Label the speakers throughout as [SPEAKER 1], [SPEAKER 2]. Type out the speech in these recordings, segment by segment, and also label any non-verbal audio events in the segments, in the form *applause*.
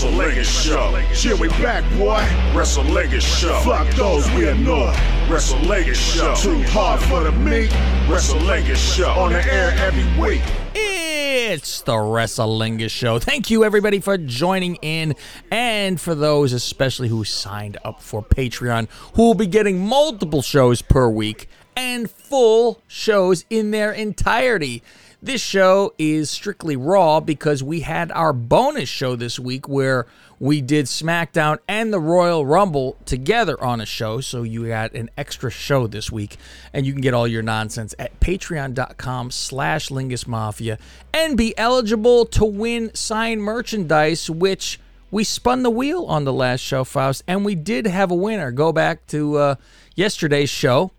[SPEAKER 1] Wrestlingus Show.
[SPEAKER 2] Shit, we back, boy.
[SPEAKER 1] Wrestlingus Show.
[SPEAKER 2] Fuck those, we annoy.
[SPEAKER 1] Wrestlingus Show.
[SPEAKER 2] Too hard for the meat.
[SPEAKER 1] Wrestlingus Show.
[SPEAKER 2] On the air every week.
[SPEAKER 3] It's the Wrestlingus Show. Thank you, everybody, for joining in. And for those, especially who signed up for Patreon, who will be getting multiple shows per week and full shows in their entirety. This show is strictly raw because we had our bonus show this week where we did SmackDown and the Royal Rumble together on a show. So you had an extra show this week, and you can get all your nonsense at patreon.com slash lingusmafia and be eligible to win signed merchandise, which we spun the wheel on the last show, Faust, and we did have a winner. Go back to uh, yesterday's show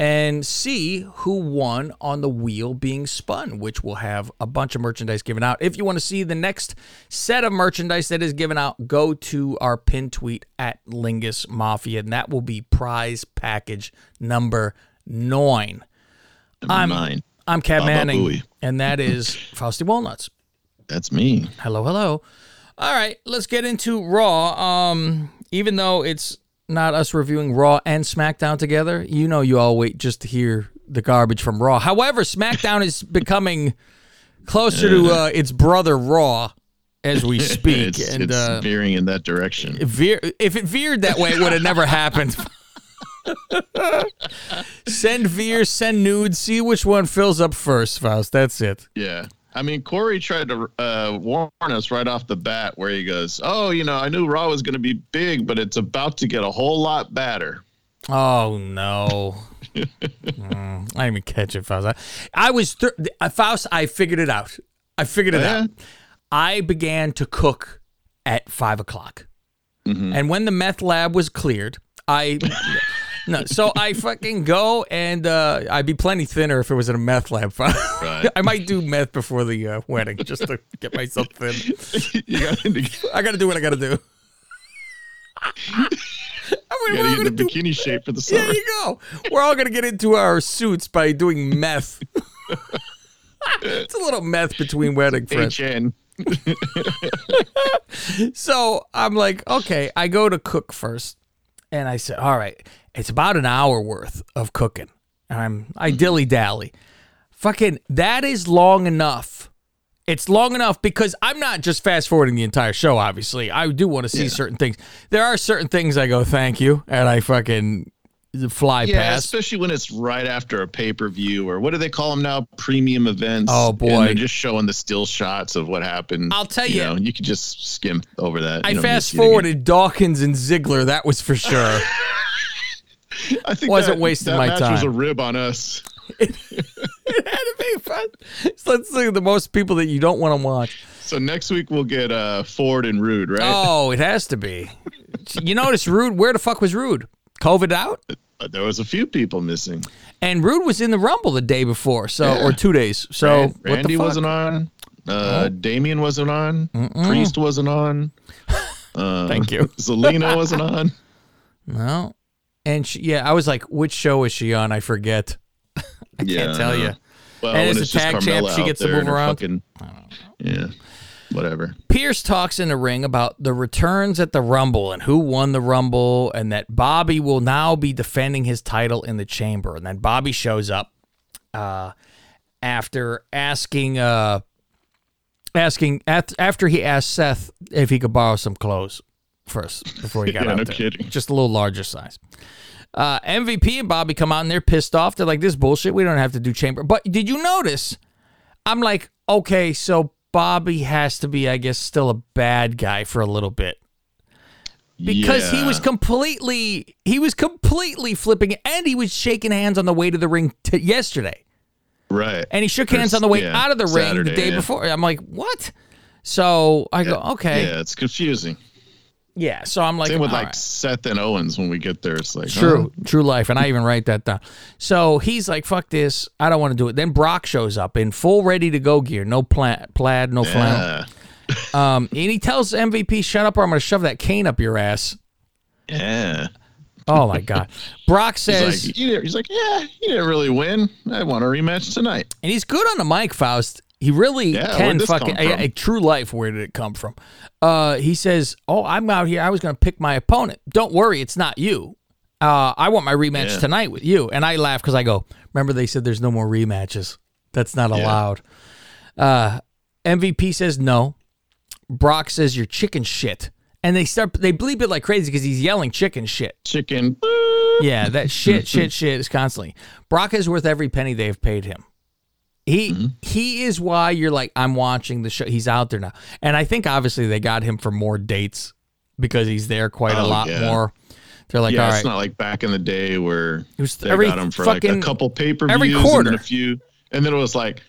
[SPEAKER 3] and see who won on the wheel being spun, which will have a bunch of merchandise given out. If you want to see the next set of merchandise that is given out, go to our pin tweet at Lingus Mafia, and that will be prize package number nine.
[SPEAKER 4] Number
[SPEAKER 3] I'm
[SPEAKER 4] nine.
[SPEAKER 3] I'm Cat
[SPEAKER 4] Baba
[SPEAKER 3] Manning,
[SPEAKER 4] Booey.
[SPEAKER 3] and that is *laughs* Frosty Walnuts.
[SPEAKER 4] That's me.
[SPEAKER 3] Hello, hello. All right, let's get into Raw. Um, even though it's not us reviewing Raw and SmackDown together, you know you all wait just to hear the garbage from Raw. However, SmackDown is becoming closer to uh, its brother Raw as we *laughs* speak,
[SPEAKER 4] it's
[SPEAKER 3] and
[SPEAKER 4] it's
[SPEAKER 3] uh,
[SPEAKER 4] veering in that direction.
[SPEAKER 3] veer, if it veered that way, it would have never happened. *laughs* send veer, send nudes, see which one fills up first, Faust. That's it.
[SPEAKER 4] Yeah. I mean, Corey tried to uh, warn us right off the bat where he goes, Oh, you know, I knew Raw was going to be big, but it's about to get a whole lot badder.
[SPEAKER 3] Oh no! *laughs* Mm, I didn't even catch it, Faust. I, I was th- uh, Faust. I figured it out. I figured it
[SPEAKER 4] Yeah?
[SPEAKER 3] out. I began to cook at five o'clock, and when the meth lab was cleared, I no. So *laughs* I fucking go, and uh, I'd be plenty thinner if it was in a meth lab. *laughs*
[SPEAKER 4] Right.
[SPEAKER 3] I might do meth before the uh, wedding just to get myself thin. *laughs*
[SPEAKER 4] you got to
[SPEAKER 3] I got to do what I got to do. I mean, we're all
[SPEAKER 4] get
[SPEAKER 3] do
[SPEAKER 4] bikini shape for the summer.
[SPEAKER 3] There you go. We're all gonna get into our suits by doing meth. it's a little meth between wedding friends.
[SPEAKER 4] HN.
[SPEAKER 3] So I'm like, okay, I go to cook first, and I said, all right, it's about an hour worth of cooking, and I'm I mm-hmm. dilly dally. Fucking, that is long enough. It's long enough because I'm not just fast forwarding the entire show. Obviously, I do want to see certain things. There are certain things I go, thank you, and I fucking fly
[SPEAKER 4] Yeah,
[SPEAKER 3] past.
[SPEAKER 4] especially when it's right after a pay per view or what do they call them now? Premium events.
[SPEAKER 3] Oh,
[SPEAKER 4] And
[SPEAKER 3] boy.
[SPEAKER 4] they're just showing the still shots of what happened.
[SPEAKER 3] I'll tell
[SPEAKER 4] you.
[SPEAKER 3] you.
[SPEAKER 4] know, you could just skim over that.
[SPEAKER 3] I
[SPEAKER 4] You don't need to
[SPEAKER 3] fast
[SPEAKER 4] see it again.
[SPEAKER 3] forwarded Dawkins and Ziggler. That was for sure. *laughs*
[SPEAKER 4] I think
[SPEAKER 3] wasn't
[SPEAKER 4] that,
[SPEAKER 3] wasting
[SPEAKER 4] that
[SPEAKER 3] my
[SPEAKER 4] match was a rib on us. *laughs*
[SPEAKER 3] it had to be fun. So let's look at the most people that you don't want to watch.
[SPEAKER 4] So next week we'll get uh, Ford and Rude, right?
[SPEAKER 3] Oh, it has to be. You notice Rude? Where the fuck was Rude? COVID out,
[SPEAKER 4] But there was a few people missing.
[SPEAKER 3] and Rude was in the Rumble the day before, so
[SPEAKER 4] Yeah.
[SPEAKER 3] or two days. So
[SPEAKER 4] Ran-
[SPEAKER 3] what the
[SPEAKER 4] Randy wasn't on. Uh, Damien wasn't on. Priest wasn't on. *laughs* Uh,
[SPEAKER 3] Thank you. *laughs*
[SPEAKER 4] Zelina wasn't on.
[SPEAKER 3] No, and she, yeah, I was like, which show is she on? I forget. *laughs* I
[SPEAKER 4] Yeah,
[SPEAKER 3] can't tell you.
[SPEAKER 4] Well,
[SPEAKER 3] And
[SPEAKER 4] it's
[SPEAKER 3] a tag champ, she gets to move around?
[SPEAKER 4] Fucking, yeah, whatever.
[SPEAKER 3] Pearce talks in the ring about the returns at the Rumble and who won the Rumble, and that Bobby will now be defending his title in the chamber. And then Bobby shows up uh, after asking, uh, asking at, after he asked Seth if he could borrow some clothes first before he *laughs* got
[SPEAKER 4] Yeah,
[SPEAKER 3] out
[SPEAKER 4] no
[SPEAKER 3] there.
[SPEAKER 4] kidding.
[SPEAKER 3] Just a little larger size. Uh, MVP and Bobby come out and they're pissed off. They're like, "This bullshit. We don't have to do chamber." But did you notice? I'm like, okay, so Bobby has to be, I guess, still a bad guy for a little bit because he was completely, he was completely flipping, and he was shaking hands on the way to the ring t- yesterday,
[SPEAKER 4] right.
[SPEAKER 3] and he shook hands on the way
[SPEAKER 4] Yeah,
[SPEAKER 3] out of the ring the day
[SPEAKER 4] yeah.
[SPEAKER 3] before. I'm like, what? So I go, okay,
[SPEAKER 4] Yeah, it's confusing.
[SPEAKER 3] Yeah. So I'm like,
[SPEAKER 4] Same with like
[SPEAKER 3] right.
[SPEAKER 4] Seth and Owens when we get there. It's like
[SPEAKER 3] True,
[SPEAKER 4] oh,
[SPEAKER 3] true life, and I even write that down. So he's like, "Fuck this, I don't want to do it." Then Brock shows up in full ready to go gear, no plaid, plaid, no flannel.
[SPEAKER 4] yeah,
[SPEAKER 3] Um, and he tells MVP, "Shut up, or I'm going to shove that cane up your ass."
[SPEAKER 4] yeah.
[SPEAKER 3] Oh my god! Brock
[SPEAKER 4] He's
[SPEAKER 3] says,
[SPEAKER 4] like, he's like, yeah, you didn't really win. I want a rematch tonight.
[SPEAKER 3] and he's good on the mic, Faust. He really
[SPEAKER 4] Yeah,
[SPEAKER 3] can fucking a, true life. Where did it come from? Uh, he says, "Oh, I'm out here. I was going to pick my opponent. Don't worry, it's not you. Uh, I want my rematch
[SPEAKER 4] Yeah.
[SPEAKER 3] tonight with you." And I laugh because I go, "Remember they said there's no more rematches. That's not allowed." Uh, MVP says no. Brock says you're chicken shit, and they start they bleep it like crazy because he's yelling chicken shit.
[SPEAKER 4] Chicken.
[SPEAKER 3] Yeah, that shit, shit, shit is constantly. Brock is worth every penny they have paid him. He
[SPEAKER 4] Mm-hmm.
[SPEAKER 3] he is why you're like I'm watching the show. He's out there now, and I think obviously they got him for more dates because he's there quite a
[SPEAKER 4] Oh,
[SPEAKER 3] lot
[SPEAKER 4] yeah.
[SPEAKER 3] more. They're like,
[SPEAKER 4] yeah,
[SPEAKER 3] all
[SPEAKER 4] it's not like back in the day where it
[SPEAKER 3] was
[SPEAKER 4] they
[SPEAKER 3] every
[SPEAKER 4] got him for like a couple pay per views and a few, and then it was like,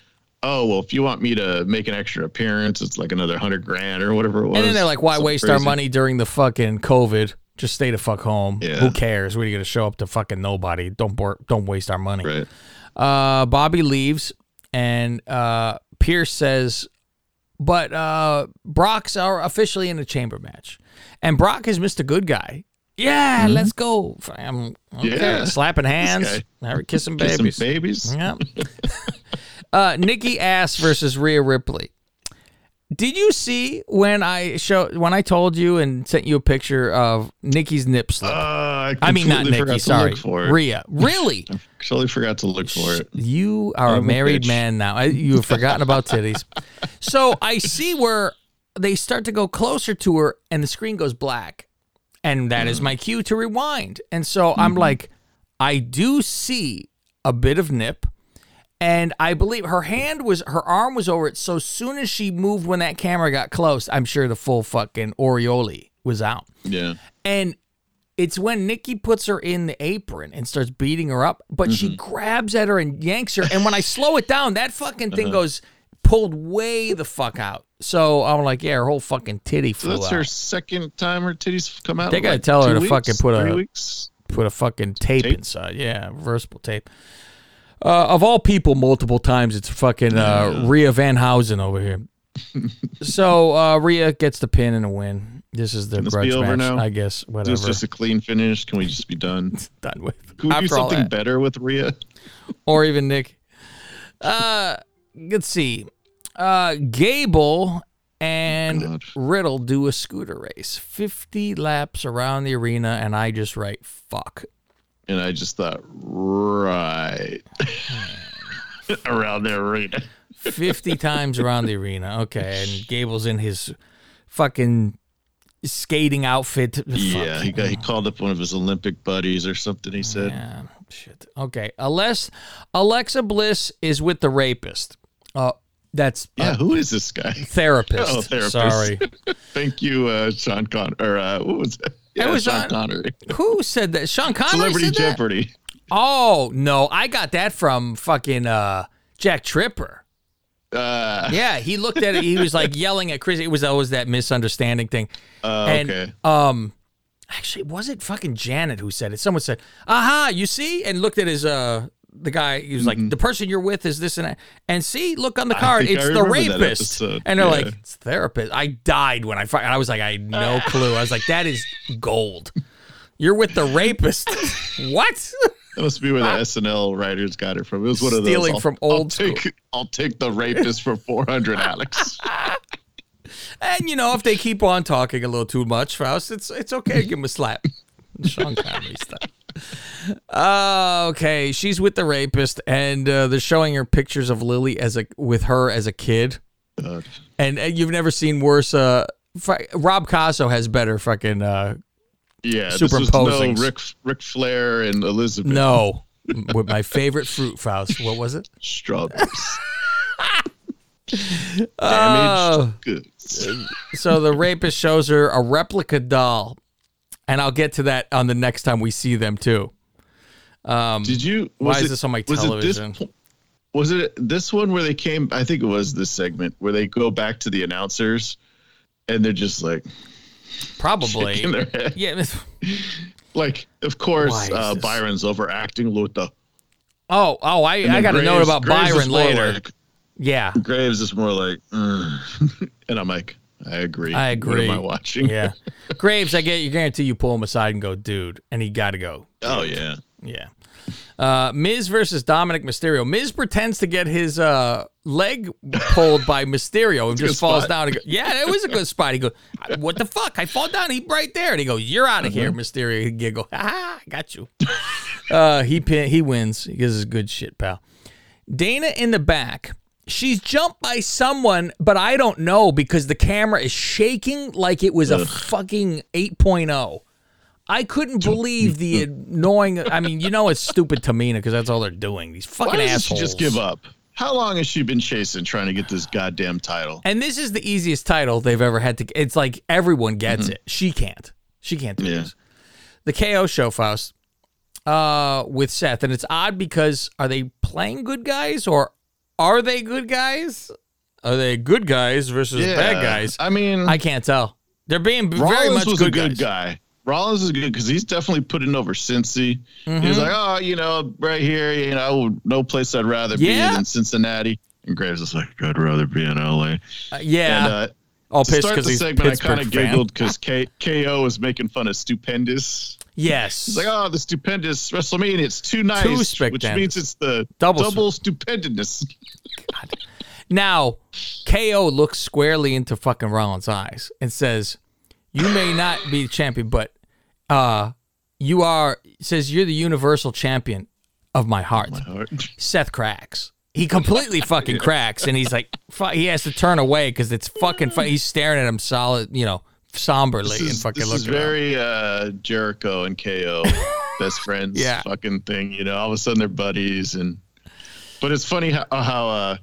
[SPEAKER 4] oh well, if you want me to make an extra appearance, it's like another hundred grand or whatever it was.
[SPEAKER 3] and then they're like, why
[SPEAKER 4] Something
[SPEAKER 3] waste our money during the fucking COVID? Just stay the fuck home.
[SPEAKER 4] Yeah.
[SPEAKER 3] Who cares? We're gonna show up to fucking nobody? Don't bor- don't waste our money.
[SPEAKER 4] Right.
[SPEAKER 3] Uh, Bobby leaves, and uh, Pearce says, "But uh, Brock's are officially in a chamber match, and Brock has missed a good guy. Yeah, let's go. I'm okay.
[SPEAKER 4] Mm-hmm. Yeah.
[SPEAKER 3] slapping hands, kissing babies.
[SPEAKER 4] babies.
[SPEAKER 3] Yeah. *laughs* uh, Nikki Ass versus Rhea Ripley. Did you see when I show when I told you and sent you a picture of Nikki's nip slip?
[SPEAKER 4] Uh, I,
[SPEAKER 3] I mean, not Nikki. Sorry,
[SPEAKER 4] look for it.
[SPEAKER 3] Rhea. Really? *laughs*
[SPEAKER 4] Totally forgot to look for it.
[SPEAKER 3] You are a
[SPEAKER 4] I'm a
[SPEAKER 3] married
[SPEAKER 4] bitch.
[SPEAKER 3] man now. I- You have forgotten about titties. So I see where they start to go closer to her and the screen goes black. And that is my cue to rewind. And so I'm like, I do see a bit of nip. And I believe her hand was, her arm was over it. So soon as she moved when that camera got close, I'm sure the full fucking Oriole was out.
[SPEAKER 4] Yeah.
[SPEAKER 3] And it's when Nikki puts her in the apron and starts beating her up, but she
[SPEAKER 4] Mm-hmm.
[SPEAKER 3] grabs at her and yanks her. And when I slow it down, that fucking
[SPEAKER 4] Uh-huh.
[SPEAKER 3] thing goes pulled way the fuck out. So I'm like, yeah, her whole fucking titty
[SPEAKER 4] So that's
[SPEAKER 3] out.
[SPEAKER 4] her second time her titties come out.
[SPEAKER 3] They gotta
[SPEAKER 4] like
[SPEAKER 3] tell her to
[SPEAKER 4] weeks,
[SPEAKER 3] fucking put a-
[SPEAKER 4] weeks.
[SPEAKER 3] Put a fucking tape,
[SPEAKER 4] Tape?
[SPEAKER 3] inside. Yeah, reversible tape. Uh, of all people, multiple times, it's fucking uh, Rhea Van Housen over here. *laughs* so uh, Rhea gets the pin and a win. This is the
[SPEAKER 4] Can this
[SPEAKER 3] grudge
[SPEAKER 4] be over
[SPEAKER 3] match,
[SPEAKER 4] now?
[SPEAKER 3] I guess.
[SPEAKER 4] Is
[SPEAKER 3] Whatever.
[SPEAKER 4] this just a clean finish? Can we just be done? *laughs*
[SPEAKER 3] done with.
[SPEAKER 4] Can we do
[SPEAKER 3] After all
[SPEAKER 4] something
[SPEAKER 3] that.
[SPEAKER 4] better with Rhea? *laughs*
[SPEAKER 3] or even Nick. Uh, let's see. Uh, Gable and
[SPEAKER 4] God.
[SPEAKER 3] Riddle do a scooter race, 50 laps around the arena, and I just write fuck.
[SPEAKER 4] And I just thought, right *laughs* around the arena.
[SPEAKER 3] 50 times around the arena. Okay, and Gable's in his fucking skating outfit. *laughs*
[SPEAKER 4] Yeah,
[SPEAKER 3] Fuck.
[SPEAKER 4] he got he called up one of his Olympic buddies or something. He said,
[SPEAKER 3] Yeah, shit. Okay, Alex, Alexa Bliss is with the rapist. Uh, that's
[SPEAKER 4] "Yeah,
[SPEAKER 3] uh,
[SPEAKER 4] who is this guy?"
[SPEAKER 3] therapist. *laughs*
[SPEAKER 4] Oh, therapist.
[SPEAKER 3] Sorry.
[SPEAKER 4] Thank you, uh, Sean Con or uh, what was it? Yeah,
[SPEAKER 3] was
[SPEAKER 4] Sean
[SPEAKER 3] on-
[SPEAKER 4] Connery.
[SPEAKER 3] Who said that? Sean Connery
[SPEAKER 4] Celebrity
[SPEAKER 3] said that?
[SPEAKER 4] Jeopardy.
[SPEAKER 3] Oh no, I got that from fucking uh, Jack Tripper.
[SPEAKER 4] Uh,
[SPEAKER 3] Yeah, he looked at it. He was like yelling at Chris. It was always that misunderstanding thing.
[SPEAKER 4] uh,
[SPEAKER 3] and
[SPEAKER 4] okay.
[SPEAKER 3] um, actually, was it fucking Janet who said it? Someone said, "Aha, you see," and looked at his uh. The guy, he was like, the person you're with is this and that. And see, look on the card,
[SPEAKER 4] Mm-hmm. I
[SPEAKER 3] it's the rapist. And they're
[SPEAKER 4] Yeah.
[SPEAKER 3] like, it's therapist. I died when I, I was like, I had no *laughs* clue. I was like, that is gold. You're with the rapist. *laughs* what?
[SPEAKER 4] That must be where the *laughs* SNL writers got it from. It was one of those.
[SPEAKER 3] Stealing
[SPEAKER 4] I'll-
[SPEAKER 3] from
[SPEAKER 4] I'll
[SPEAKER 3] old
[SPEAKER 4] take, I'll take the rapist for four hundred, Alex.
[SPEAKER 3] And you know, if they keep on talking a little too much, Faust, it's it's okay to give him a slap. Sean Connery stuff. Uh, okay, she's with the rapist, and uh, they're showing her pictures of Lily as a with her as a kid,
[SPEAKER 4] God.
[SPEAKER 3] and, uh, you've never seen worse. Uh, Rob Casso has better fucking uh,
[SPEAKER 4] Yeah, was no Rick Ric Flair and Elizabeth.
[SPEAKER 3] no. with my favorite fruit, Faust. What was it?
[SPEAKER 4] strawberries. *laughs* Damaged
[SPEAKER 3] Oh.
[SPEAKER 4] goods.
[SPEAKER 3] So the rapist shows her a replica doll, and I'll get to that on the next time we see them too. Um,
[SPEAKER 4] Did you?
[SPEAKER 3] Why
[SPEAKER 4] Was
[SPEAKER 3] is
[SPEAKER 4] it,
[SPEAKER 3] this on my
[SPEAKER 4] was
[SPEAKER 3] television?
[SPEAKER 4] It this, was it this one where they came? I think it was this segment where they go back to the announcers, and they're just like
[SPEAKER 3] probably.
[SPEAKER 4] their head.
[SPEAKER 3] Yeah. *laughs*
[SPEAKER 4] Like, of course, uh, Byron's overacting Luther.
[SPEAKER 3] Oh, oh, I, I
[SPEAKER 4] then
[SPEAKER 3] got a note about
[SPEAKER 4] Graves
[SPEAKER 3] Byron later.
[SPEAKER 4] like-
[SPEAKER 3] yeah,
[SPEAKER 4] Graves is more like, "Mm." *laughs* and I'm like, I agree.
[SPEAKER 3] I agree.
[SPEAKER 4] What am I watching?
[SPEAKER 3] yeah. *laughs* Graves, I get you guarantee you pull him aside and go, dude, and he got to go.
[SPEAKER 4] Oh yeah.
[SPEAKER 3] Yeah. Uh, Miz versus Dominik Mysterio. Miz pretends to get his uh, leg pulled by *laughs* Mysterio and just falls
[SPEAKER 4] spot.
[SPEAKER 3] down. He go, yeah, it was a good spot. He goes, "What the fuck? I fall down. He right there." And he goes, "You're out of here,
[SPEAKER 4] Uh-huh.
[SPEAKER 3] Mysterio." He giggle, *laughs* "Ah, I got you." uh, he pin- he wins. He gives us good shit, pal. Dana in the back. She's jumped by someone, but I don't know because the camera is shaking like it was a fucking 8.0. I couldn't believe the *laughs* annoying. I mean, you know, it's stupid Tamina because that's all they're doing. These
[SPEAKER 4] Why
[SPEAKER 3] fucking
[SPEAKER 4] doesn't she just give up? How long has she been chasing trying to get this goddamn title?
[SPEAKER 3] And this is the easiest title they've ever had to. It's like everyone gets it. She can't. She can't do
[SPEAKER 4] Mm-hmm. Yeah.
[SPEAKER 3] this. The KO show, Faust, uh, with Seth, and it's odd because are they playing good guys or are they good guys? Are they good guys versus bad guys?
[SPEAKER 4] I mean,
[SPEAKER 3] I can't tell. They're being very much
[SPEAKER 4] was
[SPEAKER 3] good,
[SPEAKER 4] a good
[SPEAKER 3] guys.
[SPEAKER 4] guy. Rollins is good because he's definitely putting over Cincy.
[SPEAKER 3] Mm-hmm.
[SPEAKER 4] He's like, oh, you know, right here, you know, no place I'd rather
[SPEAKER 3] Yeah.
[SPEAKER 4] be than Cincinnati. And Graves is like, I'd rather be in LA.
[SPEAKER 3] Uh, yeah.
[SPEAKER 4] And uh, to
[SPEAKER 3] pissed
[SPEAKER 4] start
[SPEAKER 3] because
[SPEAKER 4] the
[SPEAKER 3] he's
[SPEAKER 4] segment, I kind of giggled because KO is making fun of stupendous.
[SPEAKER 3] Yes.
[SPEAKER 4] It's like, oh, the stupendous WrestleMania. It's too nice,
[SPEAKER 3] Too
[SPEAKER 4] which means it's the
[SPEAKER 3] Double
[SPEAKER 4] double, stupendous.
[SPEAKER 3] Now, KO looks squarely into fucking Rollins' eyes and says, "You may not be the champion, but uh, you are." Says you're the universal champion of my heart. Seth cracks. He completely *laughs* fucking cracks, and he's like, he has to turn away because it's fucking. Fu- he's staring at him solid, you know, somberly
[SPEAKER 4] This
[SPEAKER 3] and
[SPEAKER 4] is,
[SPEAKER 3] fucking
[SPEAKER 4] this is very uh, Jericho and KO *laughs* best friends
[SPEAKER 3] Yeah.
[SPEAKER 4] fucking thing. You know, all of a sudden they're buddies, and but it's funny how, how uh,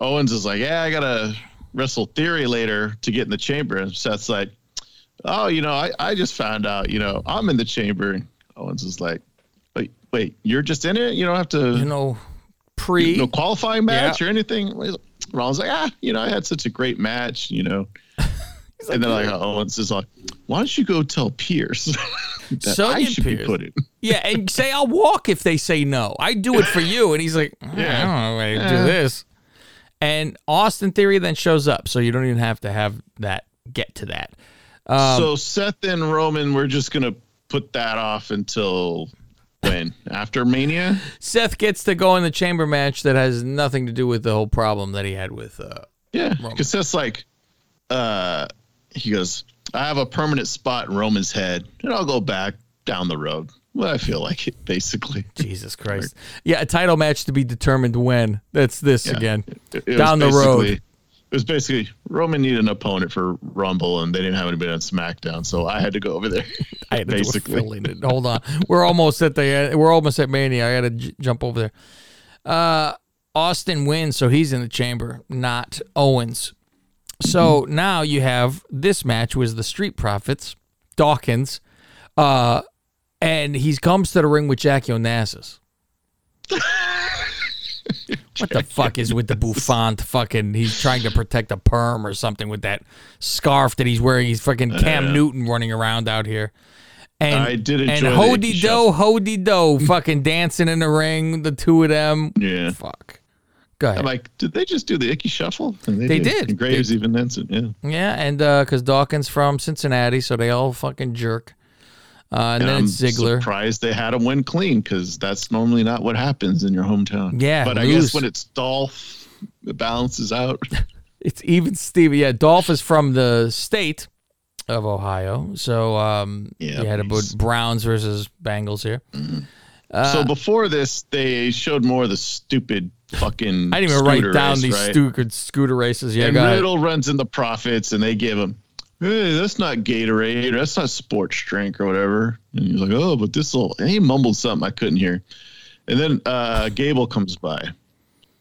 [SPEAKER 4] Owens is like, yeah, I gotta wrestle Theory later to get in the chamber, and Seth's like, oh, you know, I, I just found out, you know, I'm in the chamber. And Owens is like, wait, wait, you're just in it? You don't have to,
[SPEAKER 3] You know, pre.
[SPEAKER 4] no qualifying match
[SPEAKER 3] Yeah.
[SPEAKER 4] or anything. Ronald's like, ah, you know, I had such a great match, you know. *laughs* and then like Owens is like, why don't you go tell Pearce *laughs* that I should
[SPEAKER 3] Pearce.
[SPEAKER 4] be put in? *laughs*
[SPEAKER 3] Yeah, and say I'll walk if they say no. I do it for you. And he's like, Yeah, I don't know how to do this. And Austin Theory then shows up, so you don't even have to have that get to that. Um,
[SPEAKER 4] so Seth and Roman, we're just gonna put that off until when? After Mania?
[SPEAKER 3] Seth gets to go in the chamber match that has nothing to do with the whole problem that he had with. Uh,
[SPEAKER 4] Yeah, because Seth's like, uh, he goes, I have a permanent spot in Roman's head, and I'll go back down the road. Well, I feel like it, *laughs* basically.
[SPEAKER 3] Jesus Christ. Yeah, a title match to be determined when. That's this
[SPEAKER 4] Yeah.
[SPEAKER 3] again.
[SPEAKER 4] It- it
[SPEAKER 3] Down the road.
[SPEAKER 4] It was basically Roman needed an opponent for Rumble, and they didn't have anybody on SmackDown, so I had to go over there. *laughs*
[SPEAKER 3] I had to
[SPEAKER 4] basically.
[SPEAKER 3] do a fill. Hold on, we're almost at the we're almost at Mania. I got to j- jump over there. Uh, Austin wins, so he's in the chamber, not Owens. So now you have this match was the Street Profits, Dawkins, uh, and he comes to the ring with Jackie Onassis. *laughs* What the fuck is with the bouffant fucking? He's trying to protect a perm or something with that scarf that he's wearing. He's fucking Cam Newton running around out here. And,
[SPEAKER 4] I did
[SPEAKER 3] and
[SPEAKER 4] enjoy the
[SPEAKER 3] Hody
[SPEAKER 4] Icky
[SPEAKER 3] Do. Hody Do, fucking dancing in the ring, the two of them.
[SPEAKER 4] Yeah.
[SPEAKER 3] Fuck. Go ahead.
[SPEAKER 4] I'm like, did they just do the icky shuffle? And
[SPEAKER 3] They did.
[SPEAKER 4] And Graves even dancing. Yeah.
[SPEAKER 3] yeah, and because Dawkins from Cincinnati, so they all fucking jerk. Uh, and then
[SPEAKER 4] I'm
[SPEAKER 3] it's Ziggler.
[SPEAKER 4] surprised they had him win clean because that's normally not what happens in your hometown.
[SPEAKER 3] Yeah,
[SPEAKER 4] but I
[SPEAKER 3] lose.
[SPEAKER 4] guess when it's Dolph, it balances out. *laughs*
[SPEAKER 3] It's even Stevie. Yeah, Dolph is from the state of Ohio. So um,
[SPEAKER 4] Yeah,
[SPEAKER 3] you had about
[SPEAKER 4] he's-
[SPEAKER 3] Browns versus Bengals here. Uh,
[SPEAKER 4] so before this, they showed more of the stupid fucking.
[SPEAKER 3] I didn't even write down
[SPEAKER 4] race,
[SPEAKER 3] these
[SPEAKER 4] right?
[SPEAKER 3] stupid scooter races. Yeah,
[SPEAKER 4] and. Riddle runs in the profits, and they give him, "Hey, that's not Gatorade. Or that's not sports drink or whatever." And he's like, "Oh, but this will." And he mumbled something I couldn't hear. And then uh, Gable comes by,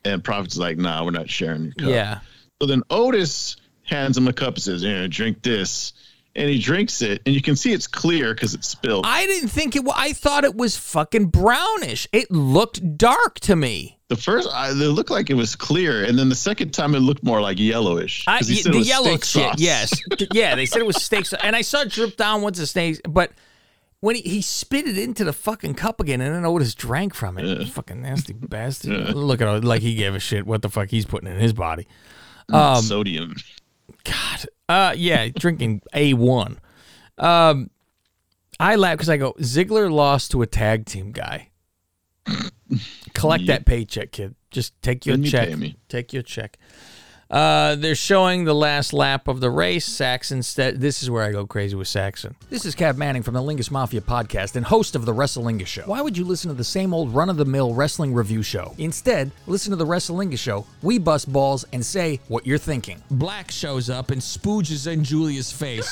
[SPEAKER 4] and Prophet's like, "Nah, we're not sharing your cup."
[SPEAKER 3] Yeah.
[SPEAKER 4] So then Otis hands him a cup and says, "Yeah, drink this." And he drinks it, and you can see it's clear because it's spilled.
[SPEAKER 3] I didn't think it. I thought it was fucking brownish. It looked dark to me.
[SPEAKER 4] The first, I, it looked like it was clear, and then the second time it looked more like yellowish.
[SPEAKER 3] I,
[SPEAKER 4] 'cause he
[SPEAKER 3] y-
[SPEAKER 4] said it
[SPEAKER 3] the yellow shit.
[SPEAKER 4] sauce.
[SPEAKER 3] Yes. *laughs* yeah, they said it was steak. sauce. And I saw it drip down once the snake, but when he, he spit it into the fucking cup again, and then Otis drank from it. Fucking nasty *laughs* bastard. Look at it like he gave a shit what the fuck he's putting in his body. Um,
[SPEAKER 4] sodium.
[SPEAKER 3] God. Uh, yeah, drinking a one. Um, I laugh because I go Ziggler lost to a tag team guy. Collect that paycheck, kid. Just take your
[SPEAKER 4] you
[SPEAKER 3] check.
[SPEAKER 4] me?
[SPEAKER 3] Take your check. Uh, they're showing the last lap of the race. Saxton, st- this is where I go crazy with Saxton. This is Cav Manning from the Lingus Mafia podcast and host of the Wrestlingus Show. Why would you listen to the same old run of the mill wrestling review show? Instead, listen to the Wrestlingus Show. We bust balls and say what you're thinking. Black shows up and spooges in Julia's face.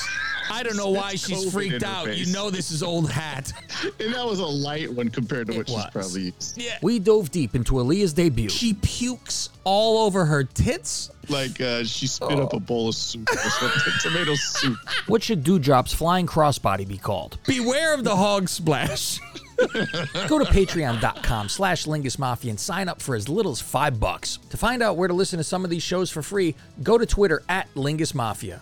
[SPEAKER 3] I don't know *laughs* why she's freaked
[SPEAKER 4] in her
[SPEAKER 3] out. You know this is old hat. *laughs*
[SPEAKER 4] And that was a light one compared to what she's probably used.
[SPEAKER 3] Yeah. We dove deep into Aliyah's debut. She pukes all over her tits.
[SPEAKER 4] Like uh, she spit up a bowl of soup or something, tomato soup. *laughs*
[SPEAKER 3] What should Dewdrop's flying crossbody be called? Beware of the hog splash. *laughs* Go to patreon.com slash Lingus Mafia and sign up for as little as five bucks. To find out where to listen to some of these shows for free, go to Twitter at Lingus Mafia.